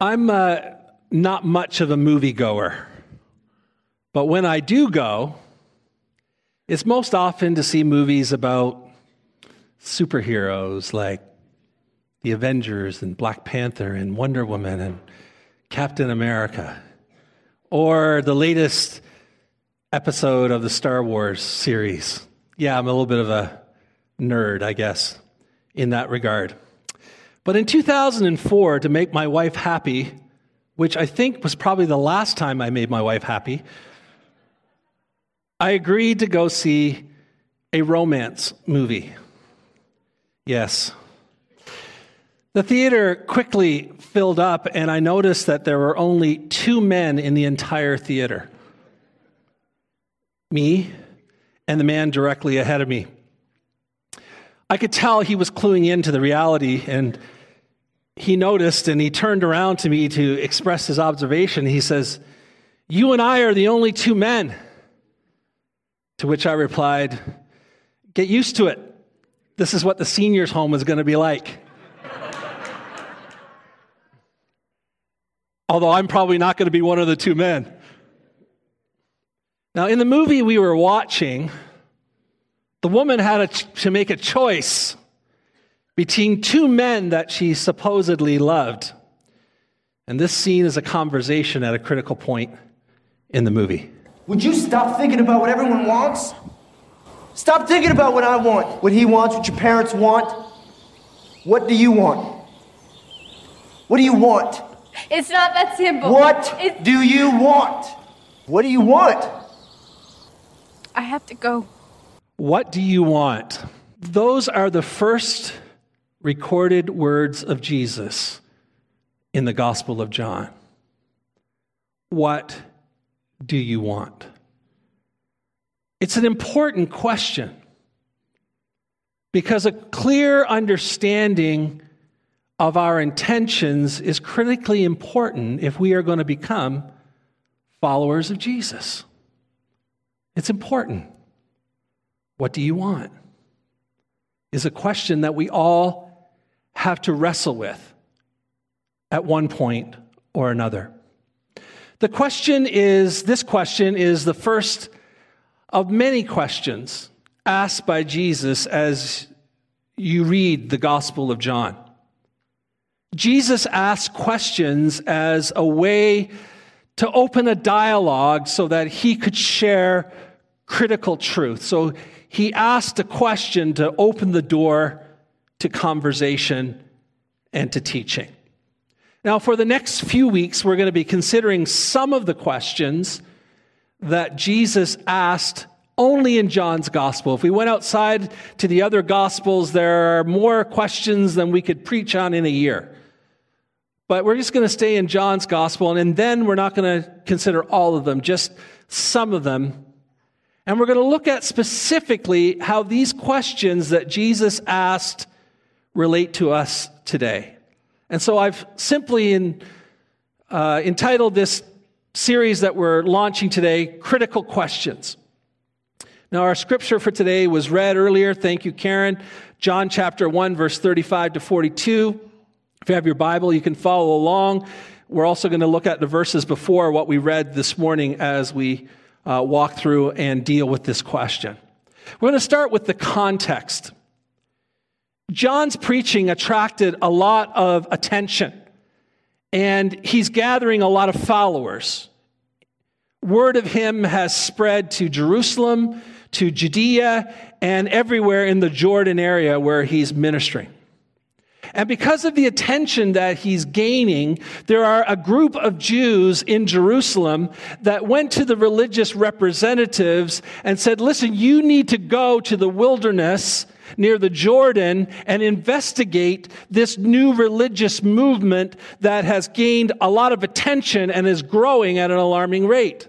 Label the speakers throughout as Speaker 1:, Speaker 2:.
Speaker 1: I'm uh, not much of a moviegoer, but when I do go, it's most often to see movies about superheroes like the Avengers and Black Panther and Wonder Woman and Captain America, or the latest episode of the Star Wars series. Yeah, I'm a little bit of a nerd, I guess, in that regard. But in 2004, to make my wife happy, which I think was probably the last time I made my wife happy, I agreed to go see a romance movie. Yes. The theater quickly filled up, and I noticed that there were only two men in the entire theater me and the man directly ahead of me. I could tell he was cluing into the reality and he noticed and he turned around to me to express his observation. He says, You and I are the only two men. To which I replied, Get used to it. This is what the seniors' home is going to be like. Although I'm probably not going to be one of the two men. Now, in the movie we were watching, the woman had to make a choice between two men that she supposedly loved. And this scene is a conversation at a critical point in the movie.
Speaker 2: Would you stop thinking about what everyone wants? Stop thinking about what I want, what he wants, what your parents want. What do you want? What do you want?
Speaker 3: It's not that simple.
Speaker 2: What
Speaker 3: It's...
Speaker 2: do you want? What do you want?
Speaker 3: I have to go.
Speaker 1: What do you want? Those are the first recorded words of Jesus in the Gospel of John. What do you want? It's an important question because a clear understanding of our intentions is critically important if we are going to become followers of Jesus. It's important. What do you want? Is a question that we all have to wrestle with at one point or another. The question is this question is the first of many questions asked by Jesus as you read the Gospel of John. Jesus asks questions as a way to open a dialogue so that he could share critical truth. So he asked a question to open the door to conversation and to teaching. Now, for the next few weeks, we're going to be considering some of the questions that Jesus asked only in John's gospel. If we went outside to the other gospels, there are more questions than we could preach on in a year. But we're just going to stay in John's gospel, and then we're not going to consider all of them, just some of them. And we're going to look at specifically how these questions that Jesus asked relate to us today. And so I've simply in, uh, entitled this series that we're launching today, Critical Questions. Now, our scripture for today was read earlier. Thank you, Karen. John chapter 1, verse 35 to 42. If you have your Bible, you can follow along. We're also going to look at the verses before what we read this morning as we uh, walk through and deal with this question. We're going to start with the context. John's preaching attracted a lot of attention, and he's gathering a lot of followers. Word of him has spread to Jerusalem, to Judea, and everywhere in the Jordan area where he's ministering. And because of the attention that he's gaining, there are a group of Jews in Jerusalem that went to the religious representatives and said, Listen, you need to go to the wilderness near the Jordan and investigate this new religious movement that has gained a lot of attention and is growing at an alarming rate.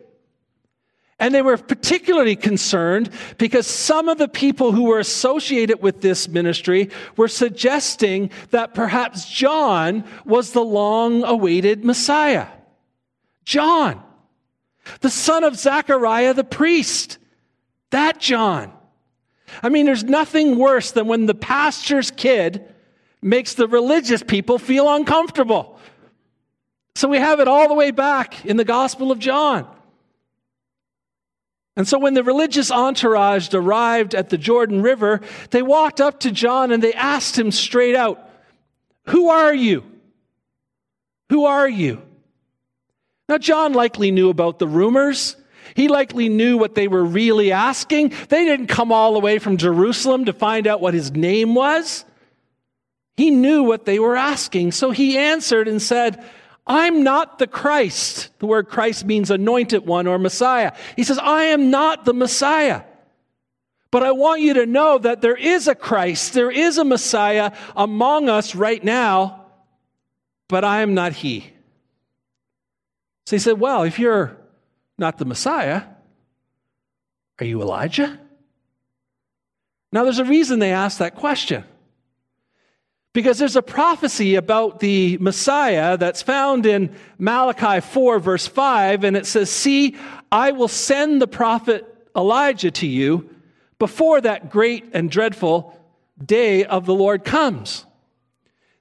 Speaker 1: And they were particularly concerned because some of the people who were associated with this ministry were suggesting that perhaps John was the long awaited Messiah. John, the son of Zechariah the priest. That John. I mean, there's nothing worse than when the pastor's kid makes the religious people feel uncomfortable. So we have it all the way back in the Gospel of John. And so when the religious entourage arrived at the Jordan River, they walked up to John and they asked him straight out, Who are you? Who are you? Now, John likely knew about the rumors. He likely knew what they were really asking. They didn't come all the way from Jerusalem to find out what his name was. He knew what they were asking. So he answered and said, I'm not the Christ. The word Christ means anointed one or Messiah. He says, I am not the Messiah. But I want you to know that there is a Christ, there is a Messiah among us right now, but I am not he. So he said, Well, if you're not the Messiah, are you Elijah? Now, there's a reason they asked that question. Because there's a prophecy about the Messiah that's found in Malachi 4, verse 5, and it says, See, I will send the prophet Elijah to you before that great and dreadful day of the Lord comes.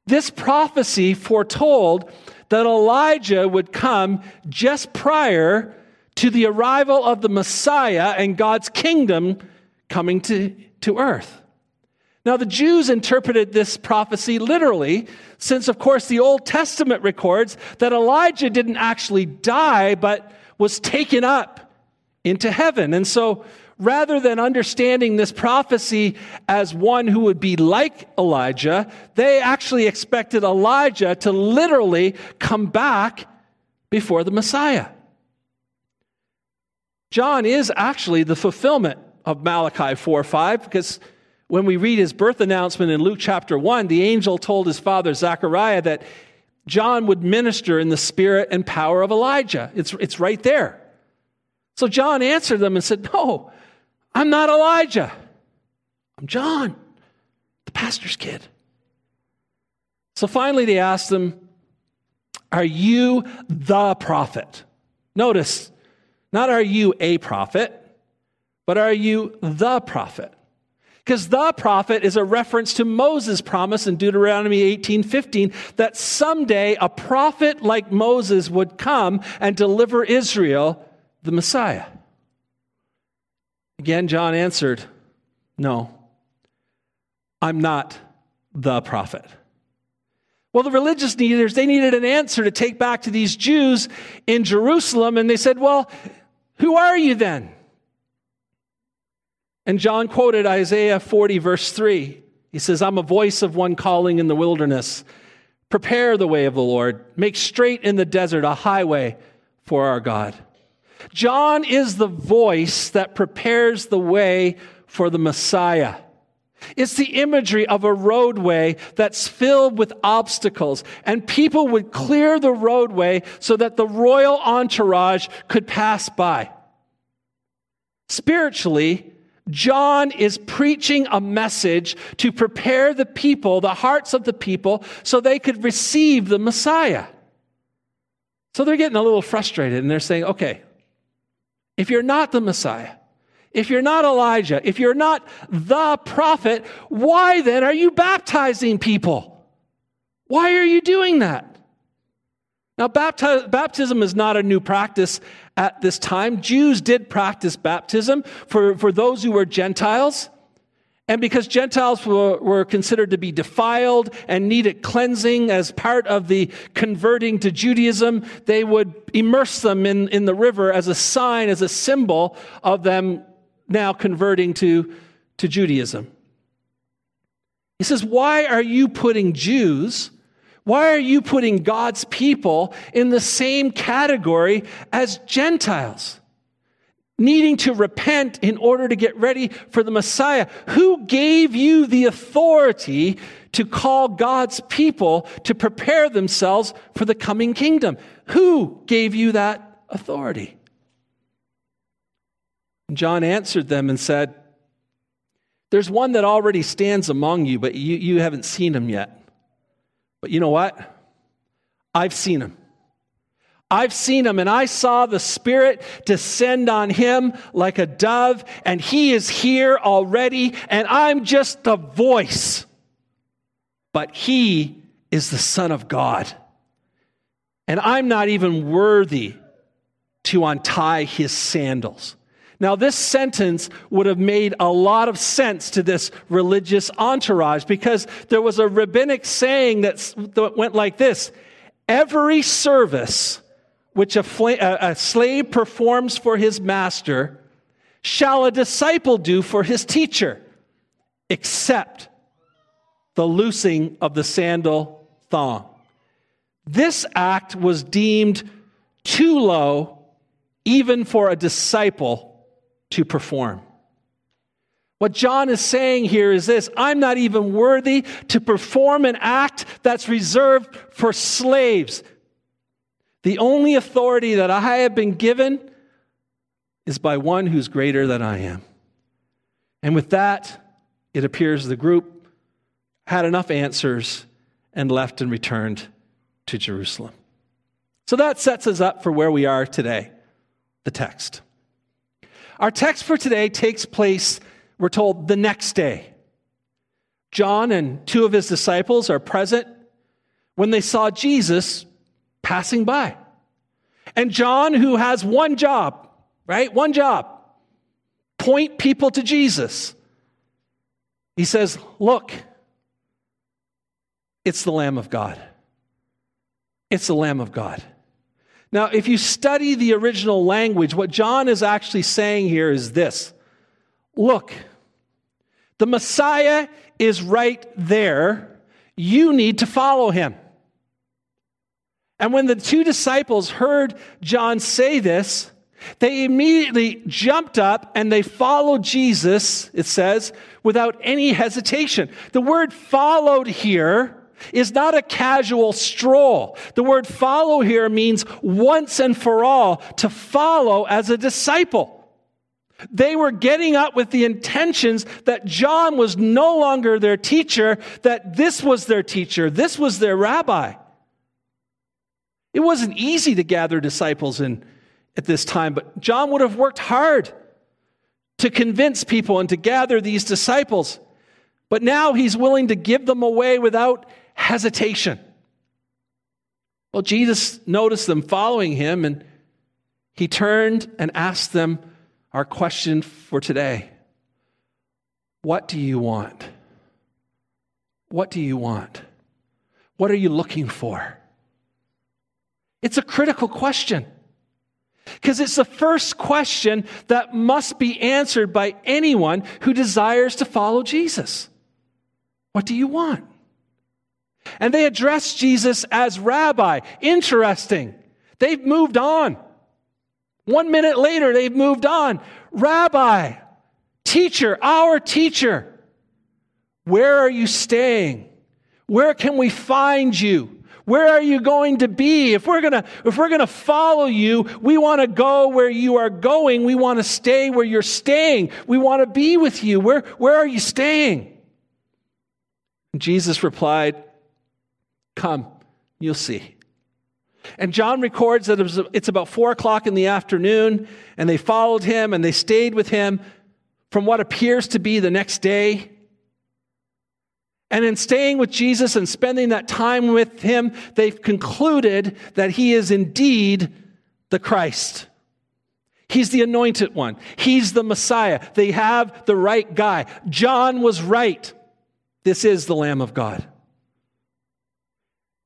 Speaker 1: This prophecy foretold that Elijah would come just prior to the arrival of the Messiah and God's kingdom coming to, to earth. Now, the Jews interpreted this prophecy literally, since, of course, the Old Testament records that Elijah didn't actually die, but was taken up into heaven. And so rather than understanding this prophecy as one who would be like Elijah, they actually expected Elijah to literally come back before the Messiah. John is actually the fulfillment of Malachi 4 5, because when we read his birth announcement in Luke chapter 1, the angel told his father Zechariah that John would minister in the spirit and power of Elijah. It's, it's right there. So John answered them and said, No, I'm not Elijah. I'm John, the pastor's kid. So finally, they asked him, Are you the prophet? Notice, not are you a prophet, but are you the prophet? Because the prophet is a reference to Moses' promise in Deuteronomy 18:15 that someday a prophet like Moses would come and deliver Israel the Messiah. Again, John answered, No, I'm not the prophet. Well, the religious leaders, they needed an answer to take back to these Jews in Jerusalem, and they said, Well, who are you then? And John quoted Isaiah 40, verse 3. He says, I'm a voice of one calling in the wilderness. Prepare the way of the Lord. Make straight in the desert a highway for our God. John is the voice that prepares the way for the Messiah. It's the imagery of a roadway that's filled with obstacles, and people would clear the roadway so that the royal entourage could pass by. Spiritually, John is preaching a message to prepare the people, the hearts of the people, so they could receive the Messiah. So they're getting a little frustrated and they're saying, okay, if you're not the Messiah, if you're not Elijah, if you're not the prophet, why then are you baptizing people? Why are you doing that? Now, bapti- baptism is not a new practice at this time. Jews did practice baptism for, for those who were Gentiles. And because Gentiles were, were, considered to be defiled and needed cleansing as part of the converting to Judaism, they would immerse them in, in the river as a sign, as a symbol of them now converting to, to Judaism. He says, Why are you putting Jews, why are you putting God's people in the same category as Gentiles? needing to repent in order to get ready for the Messiah. Who gave you the authority to call God's people to prepare themselves for the coming kingdom? Who gave you that authority? John answered them and said, There's one that already stands among you, but you, you haven't seen him yet. But you know what? I've seen him. I've seen him and I saw the Spirit descend on him like a dove, and he is here already, and I'm just the voice. But he is the Son of God. and I'm not even worthy to untie his sandals. Now, this sentence would have made a lot of sense to this religious entourage because there was a rabbinic saying that went like this Every service which a, a, slave performs for his master shall a disciple do for his teacher, except the loosing of the sandal thong. This act was deemed too low even for a disciple to perform. What John is saying here is this I'm not even worthy to perform an act that's reserved for slaves. The only authority that I have been given is by one who's greater than I am. And with that, it appears the group had enough answers and left and returned to Jerusalem. So that sets us up for where we are today, the text. Our text for today takes place, we're told, the next day. John and two of his disciples are present when they saw Jesus passing by. And John, who has one job, right? One job point people to Jesus. He says, Look, it's the Lamb of God. It's the Lamb of God. Now, if you study the original language, what John is actually saying here is this Look, the Messiah is right there. You need to follow him. And when the two disciples heard John say this, they immediately jumped up and they followed Jesus, it says, without any hesitation. The word followed here is not a casual stroll. The word follow here means once and for all to follow as a disciple. They were getting up with the intentions that John was no longer their teacher, that this was their teacher, this was their rabbi. It wasn't easy to gather disciples in, at this time, but John would have worked hard to convince people and to gather these disciples. But now he's willing to give them away without hesitation. Well, Jesus noticed them following him and he turned and asked them our question for today What do you want? What do you want? What are you looking for? It's a critical question because it's the first question that must be answered by anyone who desires to follow Jesus. What do you want? And they address Jesus as rabbi. Interesting. They've moved on. One minute later, they've moved on. Rabbi, teacher, our teacher, where are you staying? Where can we find you? Where are you going to be? If we're gonna, if we're gonna follow you, we want to go where you are going. We want to stay where you're staying. We want to be with you. Where, where are you staying? Jesus replied, Come, you'll see. And John records that it was, it's about four o'clock in the afternoon, and they followed him and they stayed with him from what appears to be the next day. And in staying with Jesus and spending that time with him, they've concluded that he is indeed the Christ. He's the anointed one. He's the Messiah. They have the right guy. John was right. This is the Lamb of God.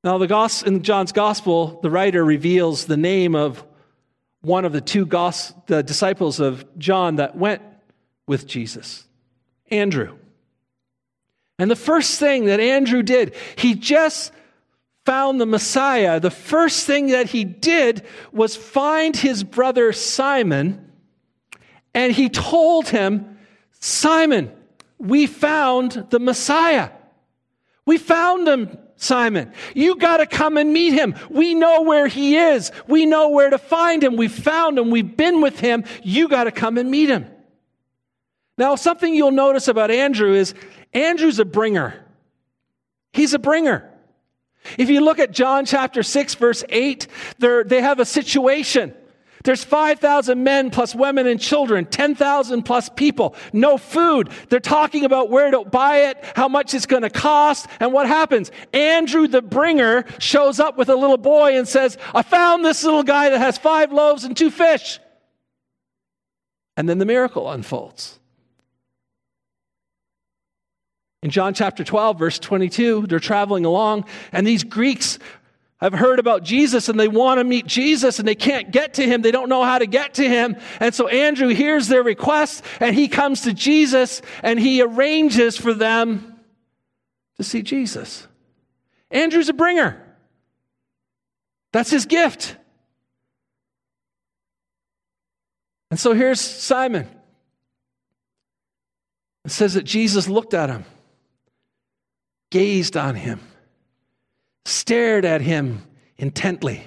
Speaker 1: Now, the in John's gospel, the writer reveals the name of one of the two gos- the disciples of John that went with Jesus Andrew. And the first thing that Andrew did, he just found the Messiah. The first thing that he did was find his brother Simon, and he told him, Simon, we found the Messiah. We found him, Simon. You got to come and meet him. We know where he is. We know where to find him. We've found him. We've been with him. You got to come and meet him. Now, something you'll notice about Andrew is Andrew's a bringer. He's a bringer. If you look at John chapter 6, verse 8, they have a situation There's 5,000 men plus women and children, 10,000 plus people, no food. They're talking about where to buy it, how much it's going to cost, and what happens. Andrew the bringer shows up with a little boy and says, I found this little guy that has five loaves and two fish. And then the miracle unfolds. In John chapter 12, verse 22, they're traveling along, and these Greeks have heard about Jesus and they want to meet Jesus and they can't get to him. They don't know how to get to him. And so Andrew hears their request and he comes to Jesus and he arranges for them to see Jesus. Andrew's a bringer. That's his gift. And so here's Simon. It says that Jesus looked at him, gazed on him stared at him intently.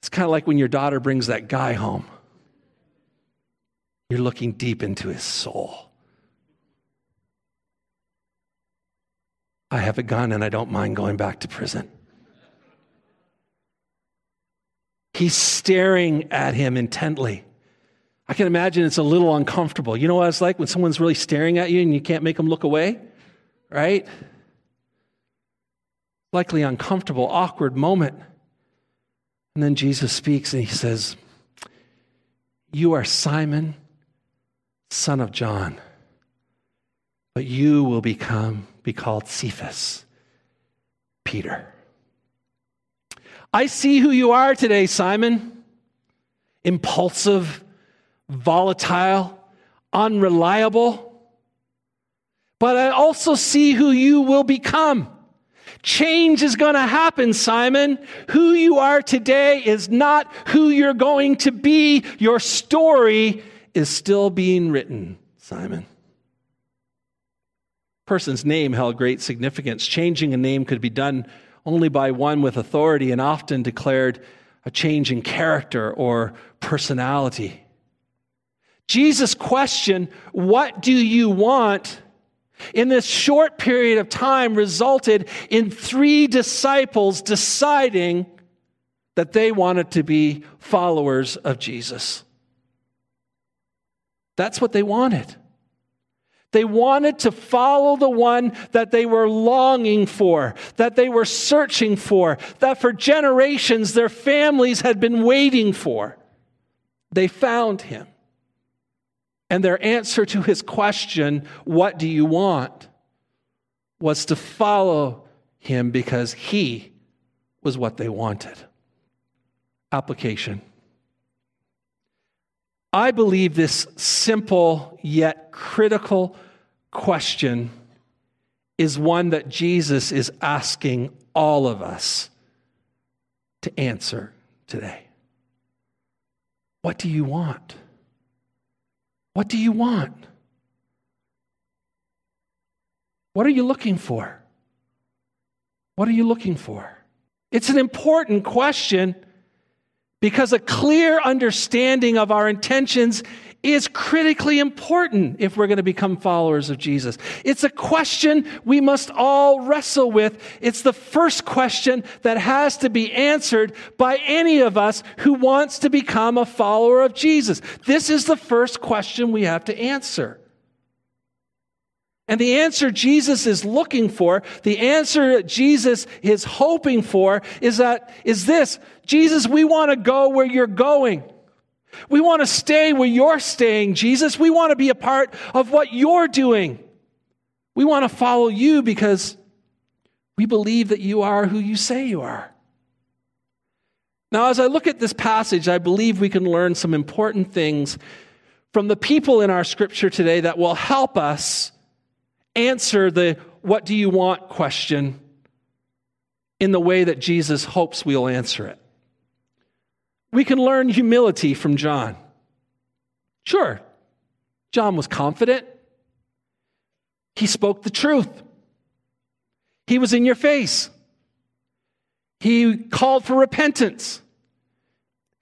Speaker 1: It's kind of like when your daughter brings that guy home. You're looking deep into his soul. I have a gun and I don't mind going back to prison. He's staring at him intently. I can imagine it's a little uncomfortable. You know what it's like when someone's really staring at you and you can't make them look away? Right? Likely uncomfortable, awkward moment. And then Jesus speaks and he says, You are Simon, son of John, but you will become, be called Cephas, Peter. I see who you are today, Simon. Impulsive, volatile, unreliable. But I also see who you will become. Change is going to happen, Simon. Who you are today is not who you're going to be. Your story is still being written, Simon. Person's name held great significance. Changing a name could be done only by one with authority and often declared a change in character or personality. Jesus' question, What do you want? In this short period of time resulted in three disciples deciding that they wanted to be followers of Jesus. That's what they wanted. They wanted to follow the one that they were longing for, that they were searching for, that for generations their families had been waiting for. They found him. And their answer to his question, What do you want? was to follow him because he was what they wanted. Application. I believe this simple yet critical question is one that Jesus is asking all of us to answer today. What do you want? What do you want? What are you looking for? What are you looking for? It's an important question because a clear understanding of our intentions is critically important if we're going to become followers of Jesus. It's a question we must all wrestle with. It's the first question that has to be answered by any of us who wants to become a follower of Jesus. This is the first question we have to answer. And the answer Jesus is looking for, the answer Jesus is hoping for is that is this, Jesus, we want to go where you're going. We want to stay where you're staying, Jesus. We want to be a part of what you're doing. We want to follow you because we believe that you are who you say you are. Now, as I look at this passage, I believe we can learn some important things from the people in our scripture today that will help us answer the what do you want question in the way that Jesus hopes we'll answer it. We can learn humility from John. Sure, John was confident. He spoke the truth. He was in your face. He called for repentance.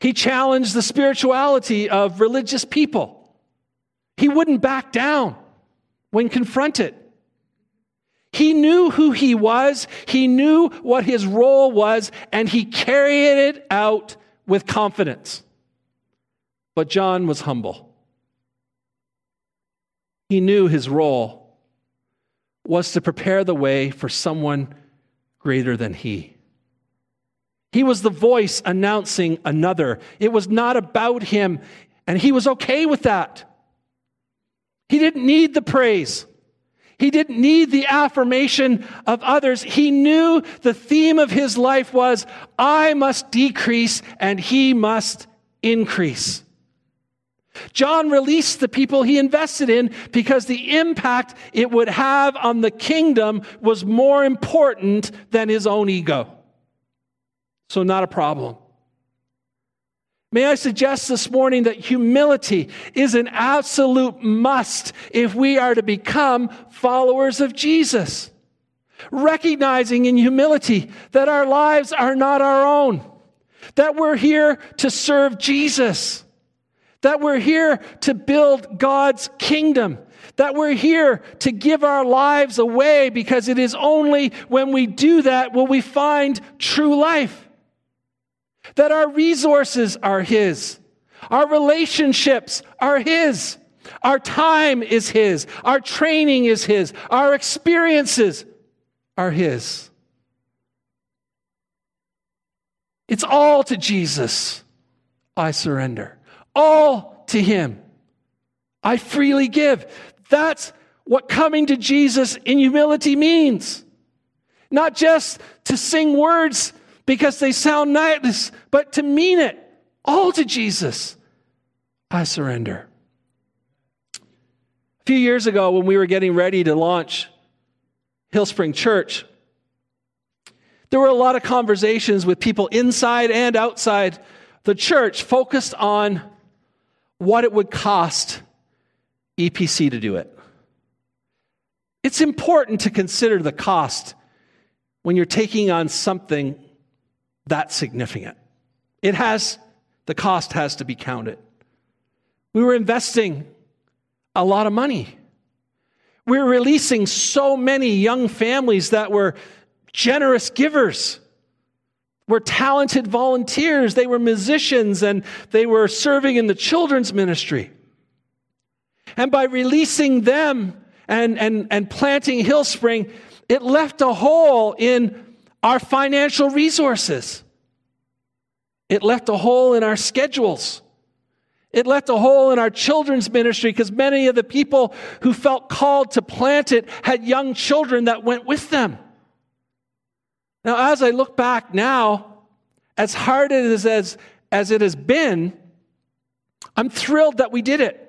Speaker 1: He challenged the spirituality of religious people. He wouldn't back down when confronted. He knew who he was, he knew what his role was, and he carried it out with confidence. But John was humble. He knew his role was to prepare the way for someone greater than he. He was the voice announcing another. It was not about him, and he was okay with that. He didn't need the praise. He didn't need the affirmation of others. He knew the theme of his life was I must decrease and he must increase. John released the people he invested in because the impact it would have on the kingdom was more important than his own ego. So, not a problem. May I suggest this morning that humility is an absolute must if we are to become followers of Jesus. Recognizing in humility that our lives are not our own, that we're here to serve Jesus, that we're here to build God's kingdom, that we're here to give our lives away because it is only when we do that will we find true life that our resources are His, our relationships are His, our time is His, our training is His, our experiences are His. It's all to Jesus. I surrender. All to Him. I freely give. That's what coming to Jesus in humility means. Not just to sing words because they sound nice, but to mean it all to Jesus. I surrender. A few years ago, when we were getting ready to launch Hillspring Church, there were a lot of conversations with people inside and outside the church focused on what it would cost EPC to do it. It's important to consider the cost when you're taking on something that significant. It has, the cost has to be counted. We were investing a lot of money. We were releasing so many young families that were generous givers, were talented volunteers, they were musicians, and they were serving in the children's ministry. And by releasing them and, and, and planting Hillspring, it left a hole in our financial resources. It left a hole in our schedules. It left a hole in our children's ministry because many of the people who felt called to plant it had young children that went with them. Now, as I look back now, as hard as, as, as it has been, I'm thrilled that we did it.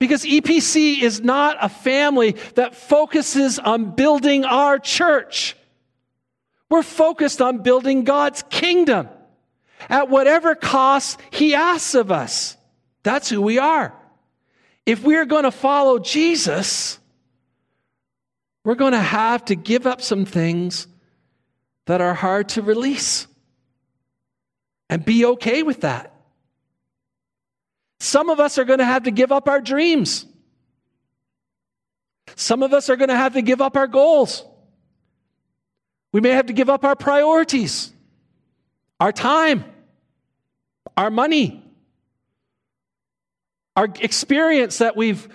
Speaker 1: Because EPC is not a family that focuses on building our church. We're focused on building God's kingdom at whatever cost He asks of us. That's who we are. If we're going to follow Jesus, we're going to have to give up some things that are hard to release and be okay with that. Some of us are going to have to give up our dreams. Some of us are going to have to give up our goals. We may have to give up our priorities, our time, our money, our experience that we've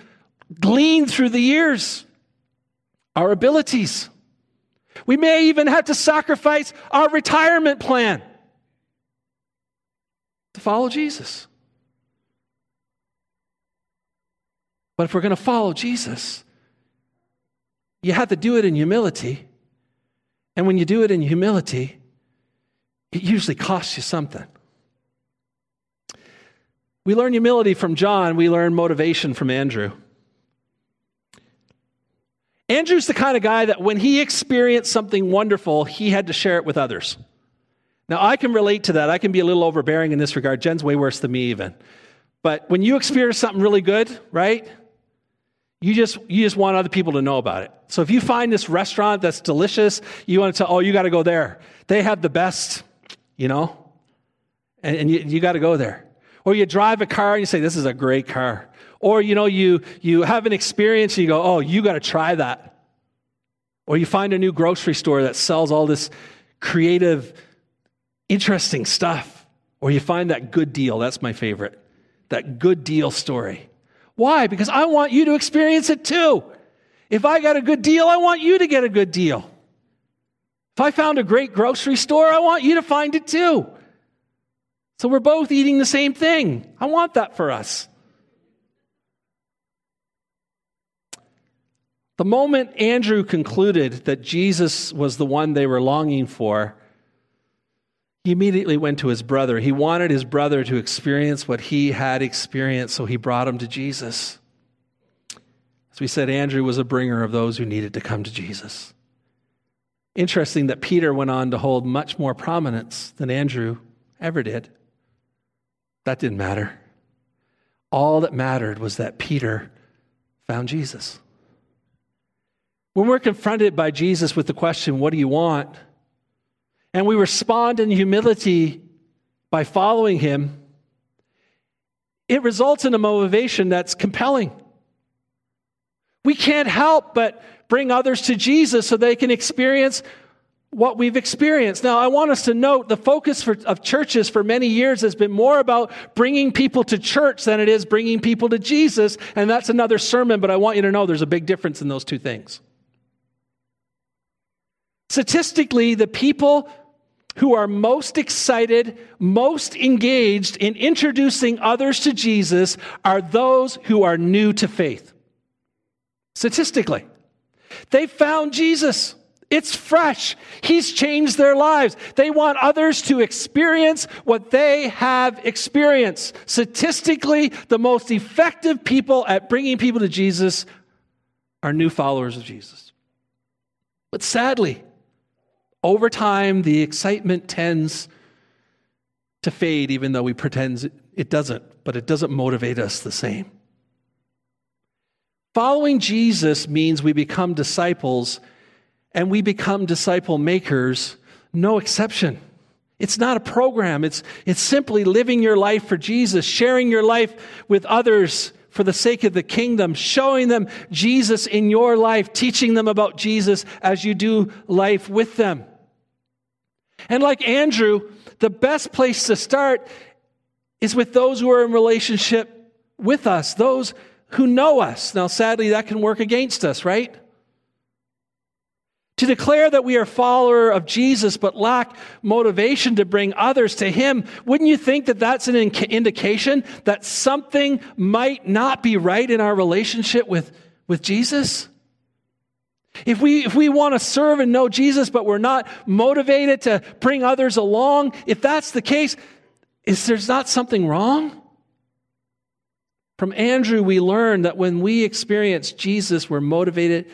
Speaker 1: gleaned through the years, our abilities. We may even have to sacrifice our retirement plan to follow Jesus. But if we're going to follow Jesus, you have to do it in humility and when you do it in humility, it usually costs you something. We learn humility from John, we learn motivation from Andrew. Andrew's the kind of guy that when he experienced something wonderful, he had to share it with others. Now, I can relate to that. I can be a little overbearing in this regard. Jen's way worse than me, even. But when you experience something really good, right? You just, you just want other people to know about it. So if you find this restaurant that's delicious, you want to tell, oh, you got to go there. They have the best, you know, and, and you, you got to go there. Or you drive a car and you say, this is a great car. Or, you know, you, you have an experience and you go, oh, you got to try that. Or you find a new grocery store that sells all this creative, interesting stuff. Or you find that good deal. That's my favorite. that good deal story. Why? Because I want you to experience it too. If I got a good deal, I want you to get a good deal. If I found a great grocery store, I want you to find it too. So we're both eating the same thing. I want that for us. The moment Andrew concluded that Jesus was the one they were longing for, he immediately went to his brother. He wanted his brother to experience what he had experienced, so he brought him to Jesus. As we said, Andrew was a bringer of those who needed to come to Jesus. Interesting that Peter went on to hold much more prominence than Andrew ever did. That didn't matter. All that mattered was that Peter found Jesus. When we're confronted by Jesus with the question, What do you want? And we respond in humility by following him, it results in a motivation that's compelling. We can't help but bring others to Jesus so they can experience what we've experienced. Now, I want us to note the focus for, of churches for many years has been more about bringing people to church than it is bringing people to Jesus. And that's another sermon, but I want you to know there's a big difference in those two things. Statistically, the people who are most excited, most engaged in introducing others to Jesus are those who are new to faith. Statistically, they found Jesus. It's fresh. He's changed their lives. They want others to experience what they have experienced. Statistically, the most effective people at bringing people to Jesus are new followers of Jesus. But sadly, over time, the excitement tends to fade, even though we pretend it doesn't, but it doesn't motivate us the same. Following Jesus means we become disciples and we become disciple makers, no exception. It's not a program, it's, it's simply living your life for Jesus, sharing your life with others for the sake of the kingdom, showing them Jesus in your life, teaching them about Jesus as you do life with them. And like Andrew, the best place to start is with those who are in relationship with us, those who know us. Now, sadly, that can work against us, right? To declare that we are follower of Jesus but lack motivation to bring others to him, wouldn't you think that that's an indication that something might not be right in our relationship with, with Jesus? If we, if we want to serve and know Jesus, but we're not motivated to bring others along, if that's the case, is there's not something wrong? From Andrew, we learn that when we experience Jesus, we're motivated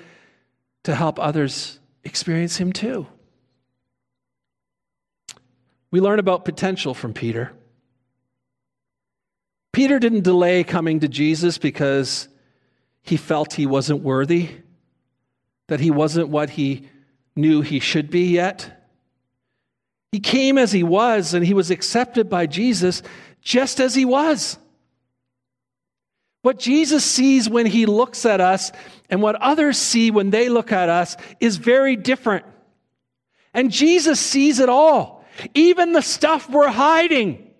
Speaker 1: to help others experience him too. We learn about potential from Peter. Peter didn't delay coming to Jesus because he felt he wasn't worthy that he wasn't what he knew he should be yet. He came as he was, and he was accepted by Jesus just as he was. What Jesus sees when he looks at us and what others see when they look at us is very different. And Jesus sees it all, even the stuff we're hiding.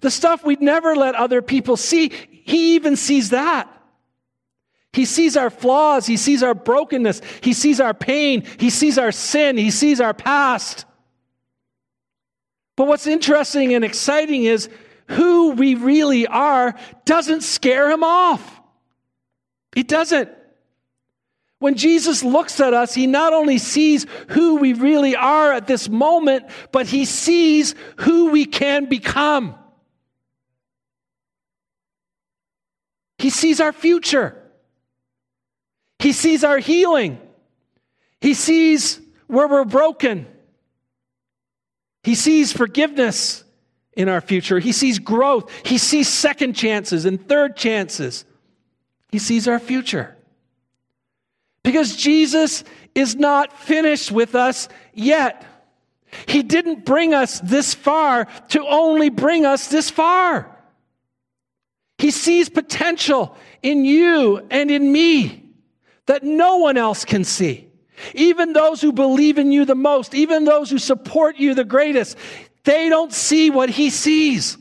Speaker 1: The stuff we'd never let other people see, he even sees that. He sees our flaws. He sees our brokenness. He sees our pain. He sees our sin. He sees our past. But what's interesting and exciting is who we really are doesn't scare him off. It doesn't. When Jesus looks at us, he not only sees who we really are at this moment, but he sees who we can become. He sees our future. He sees our healing. He sees where we're broken. He sees forgiveness in our future. He sees growth. He sees second chances and third chances. He sees our future. Because Jesus is not finished with us yet. He didn't bring us this far to only bring us this far. He sees potential in you and in me that no one else can see. Even those who believe in you the most, even those who support you the greatest, they don't see what he sees.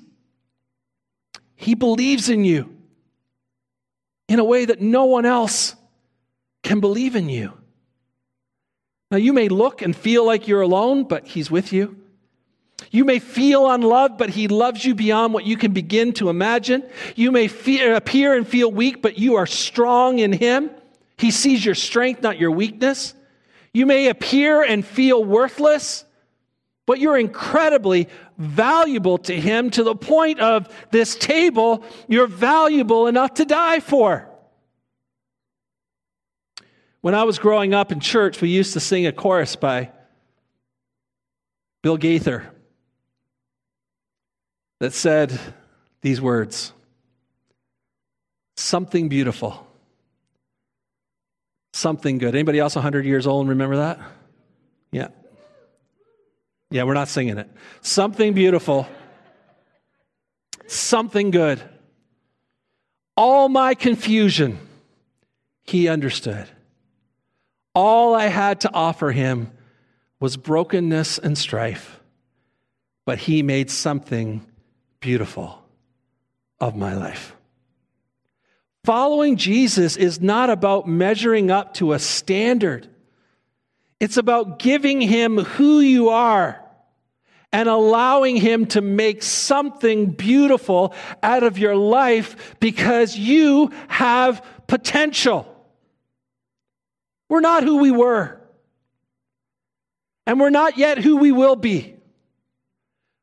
Speaker 1: He believes in you in a way that no one else can believe in you. Now, you may look and feel like you're alone, but He's with you. You may feel unloved, but He loves you beyond what you can begin to imagine. You may appear and feel weak, but you are strong in Him. He sees your strength, not your weakness. You may appear and feel worthless, but you're incredibly valuable to Him to the point of this table, you're valuable enough to die for. When I was growing up in church, we used to sing a chorus by Bill Gaither that said these words Something beautiful, something good. Anybody else 100 years old and remember that? Yeah. Yeah, we're not singing it. Something beautiful, something good. All my confusion, he understood. All I had to offer him was brokenness and strife, but he made something beautiful of my life. Following Jesus is not about measuring up to a standard. It's about giving him who you are and allowing him to make something beautiful out of your life because you have potential. We're not who we were, and we're not yet who we will be.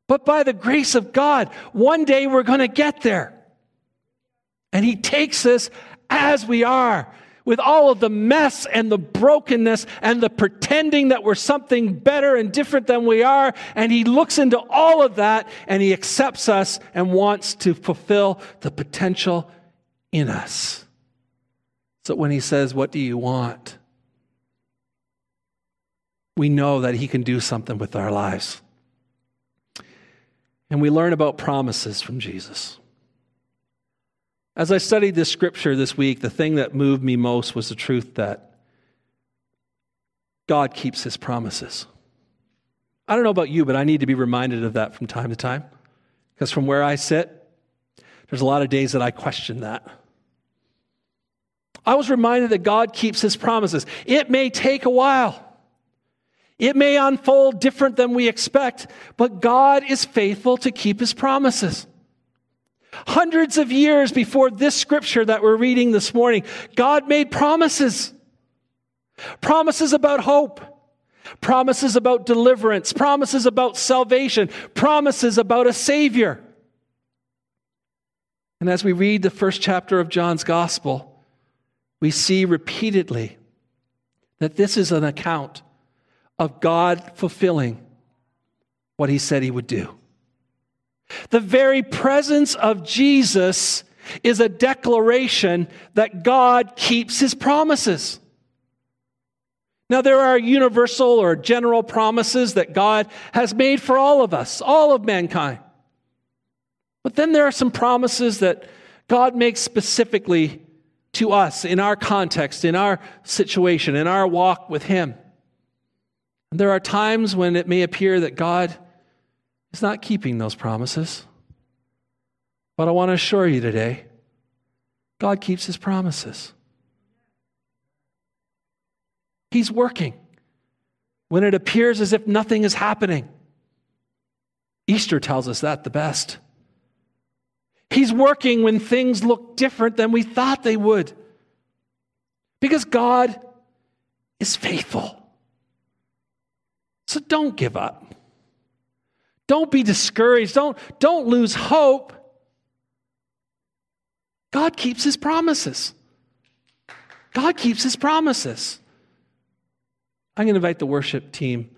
Speaker 1: But by the grace of God, one day we're going to get there. And He takes us as we are, with all of the mess and the brokenness and the pretending that we're something better and different than we are. And He looks into all of that and He accepts us and wants to fulfill the potential in us. So when He says, What do you want? we know that He can do something with our lives. And we learn about promises from Jesus. As I studied this scripture this week, the thing that moved me most was the truth that God keeps his promises. I don't know about you, but I need to be reminded of that from time to time. Because from where I sit, there's a lot of days that I question that. I was reminded that God keeps his promises. It may take a while. It may unfold different than we expect, but God is faithful to keep his promises. Hundreds of years before this scripture that we're reading this morning, God made promises. Promises about hope, promises about deliverance, promises about salvation, promises about a Savior. And as we read the first chapter of John's Gospel, we see repeatedly that this is an account of God fulfilling what he said he would do. The very presence of Jesus is a declaration that God keeps his promises. Now, there are universal or general promises that God has made for all of us, all of mankind. But then there are some promises that God makes specifically to us in our context, in our situation, in our walk with Him. And there are times when it may appear that God is not keeping those promises. But I want to assure you today God keeps his promises. He's working when it appears as if nothing is happening. Easter tells us that the best. He's working when things look different than we thought they would. Because God is faithful. So don't give up. Don't be discouraged. Don't, don't lose hope. God keeps his promises. God keeps his promises. I'm going to invite the worship team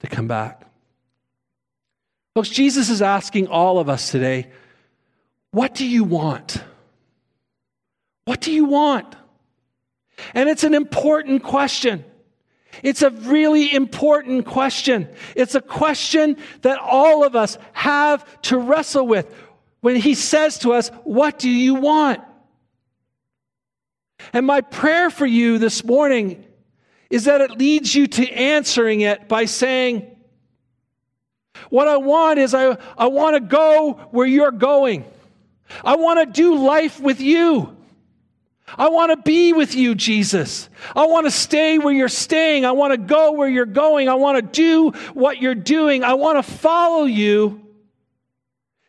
Speaker 1: to come back. Folks, Jesus is asking all of us today what do you want? What do you want? And it's an important question. It's a really important question. It's a question that all of us have to wrestle with when he says to us, What do you want? And my prayer for you this morning is that it leads you to answering it by saying, What I want is I, I want to go where you're going. I want to do life with you. I want to be with you, Jesus. I want to stay where you're staying. I want to go where you're going. I want to do what you're doing. I want to follow you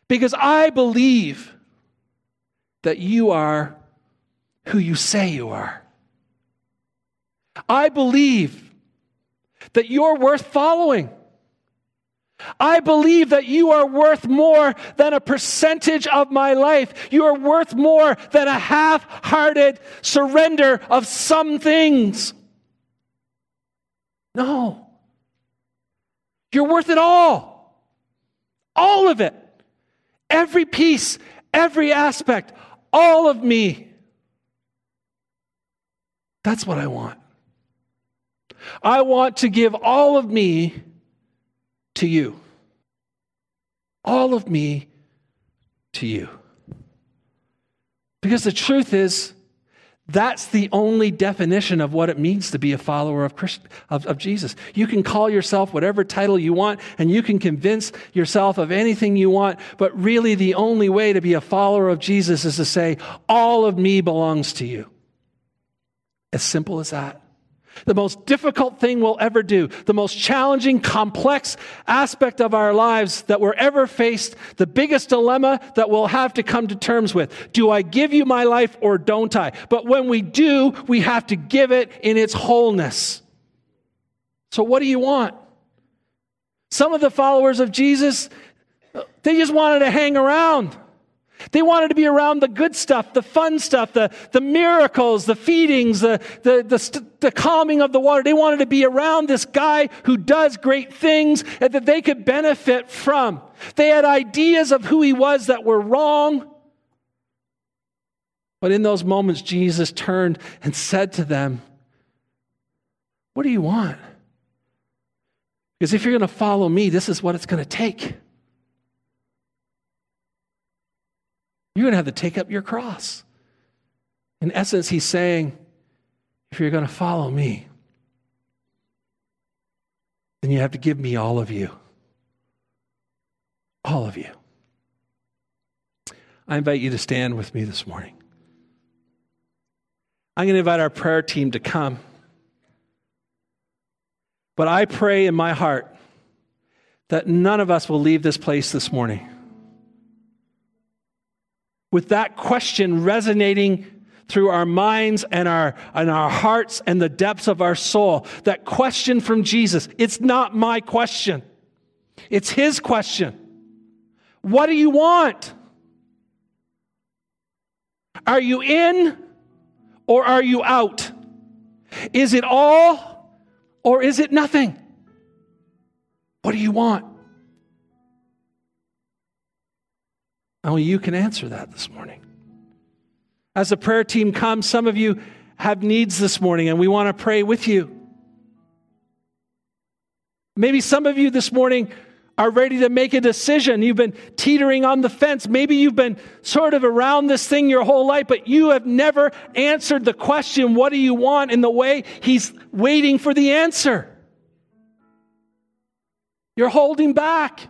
Speaker 1: because I believe that you are who you say you are. I believe that you're worth following. I believe that you are worth more than a percentage of my life. You are worth more than a half hearted surrender of some things. No. You're worth it all. All of it. Every piece, every aspect, all of me. That's what I want. I want to give all of me to you. All of me to you. Because the truth is, that's the only definition of what it means to be a follower of, Christ, of, of, Jesus. You can call yourself whatever title you want, and you can convince yourself of anything you want, but really the only way to be a follower of Jesus is to say, All of me belongs to you. As simple as that. The most difficult thing we'll ever do, the most challenging, complex aspect of our lives that we're ever faced, the biggest dilemma that we'll have to come to terms with. Do I give you my life or don't I? But when we do, we have to give it in its wholeness. So, what do you want? Some of the followers of Jesus, they just wanted to hang around. They wanted to be around the good stuff, the fun stuff, the, the miracles, the feedings, the, the, the, the, calming of the water. They wanted to be around this guy who does great things and that they could benefit from. They had ideas of who he was that were wrong. But in those moments, Jesus turned and said to them, What do you want? Because if you're going to follow me, this is what it's going to take. You're going to have to take up your cross. In essence, he's saying, if you're going to follow me, then you have to give me all of you. All of you. I invite you to stand with me this morning. I'm going to invite our prayer team to come. But I pray in my heart that none of us will leave this place this morning with that question resonating through our minds and our, and our hearts and the depths of our soul. That question from Jesus, it's not my question, it's his question. What do you want? Are you in or are you out? Is it all or is it nothing? What do you want? Only you can answer that this morning. As the prayer team comes, some of you have needs this morning, and we want to pray with you. Maybe some of you this morning are ready to make a decision. You've been teetering on the fence. Maybe you've been sort of around this thing your whole life, but you have never answered the question, What do you want? in the way He's waiting for the answer. You're holding back.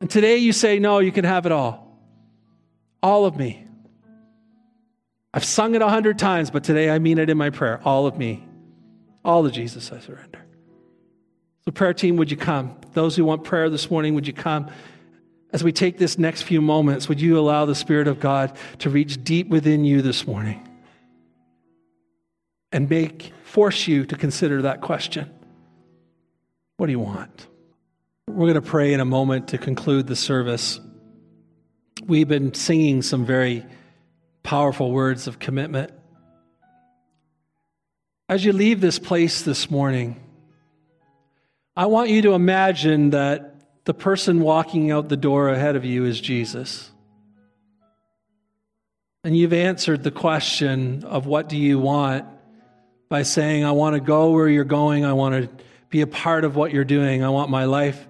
Speaker 1: And today you say, No, you can have it all. All of me. I've sung it a hundred times, but today I mean it in my prayer. All of me. All of Jesus I surrender. So, prayer team, would you come? Those who want prayer this morning, would you come? As we take this next few moments, would you allow the Spirit of God to reach deep within you this morning and make force you to consider that question? What do you want? We're going to pray in a moment to conclude the service. We've been singing some very powerful words of commitment. As you leave this place this morning, I want you to imagine that the person walking out the door ahead of you is Jesus. And you've answered the question of what do you want by saying, I want to go where you're going. I want to be a part of what you're doing. I want my life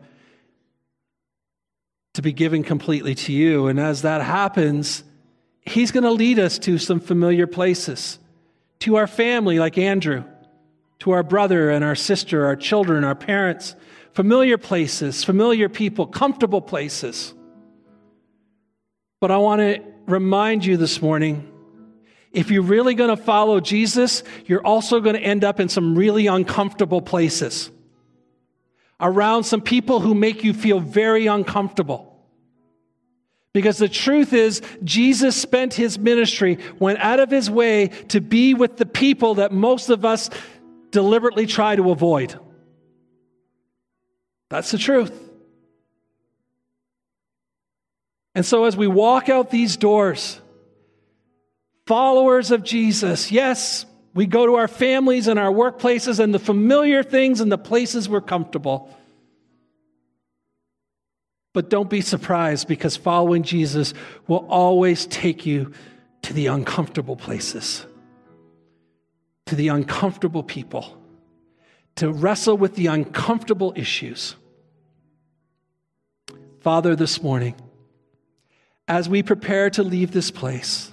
Speaker 1: to be given completely to you. And as that happens, He's going to lead us to some familiar places, to our family, like Andrew, to our brother and our sister, our children, our parents, familiar places, familiar people, comfortable places. But I want to remind you this morning if you're really going to follow Jesus, you're also going to end up in some really uncomfortable places, around some people who make you feel very uncomfortable. Because the truth is, Jesus spent his ministry, went out of his way to be with the people that most of us deliberately try to avoid. That's the truth. And so, as we walk out these doors, followers of Jesus, yes, we go to our families and our workplaces and the familiar things and the places we're comfortable. But don't be surprised because following Jesus will always take you to the uncomfortable places, to the uncomfortable people, to wrestle with the uncomfortable issues. Father, this morning, as we prepare to leave this place,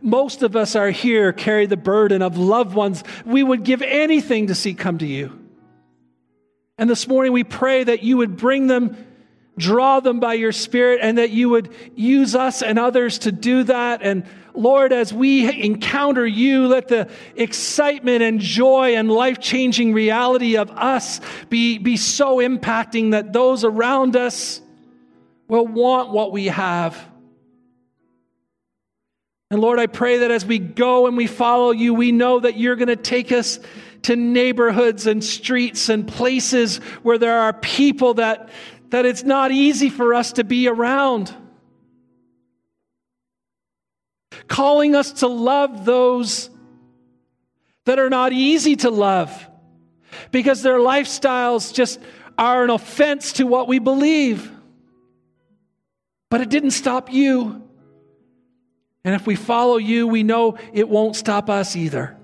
Speaker 1: most of us are here, carry the burden of loved ones we would give anything to see come to you. And this morning we pray that you would bring them draw them by your Spirit, and that you would use us and others to do that. And Lord, as we encounter you, let the excitement and joy and life changing reality of us be, be so impacting that those around us will want what we have. And Lord, I pray that as we go and we follow you, we know that you're going to take us to neighborhoods and streets and places where there are people that, that it's not easy for us to be around. Calling us to love those that are not easy to love because their lifestyles just are an offense to what we believe. But it didn't stop you. And if we follow you, we know it won't stop us either.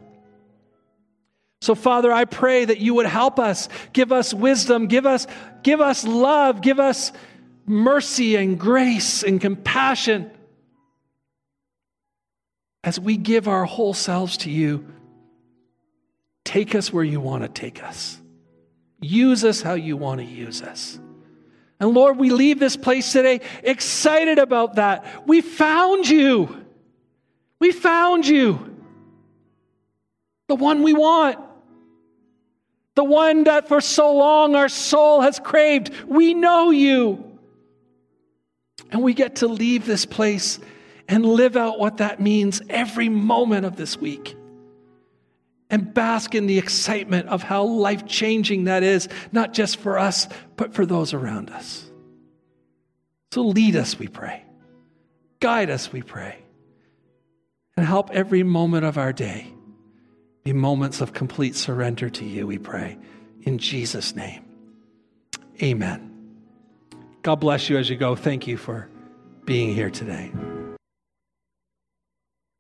Speaker 1: So, Father, I pray that you would help us, give us wisdom, give us, give us love, give us mercy and grace and compassion as we give our whole selves to you. Take us where you want to take us. Use us how you want to use us. And Lord, we leave this place today excited about that. We found you. We found you. The one we want the one that for so long our soul has craved. We know you. And we get to leave this place and live out what that means every moment of this week. And bask in the excitement of how life changing that is, not just for us, but for those around us. So lead us, we pray. Guide us, we pray. And help every moment of our day be moments of complete surrender to you, we pray. In Jesus' name. Amen. God bless you as you go. Thank you for being here today.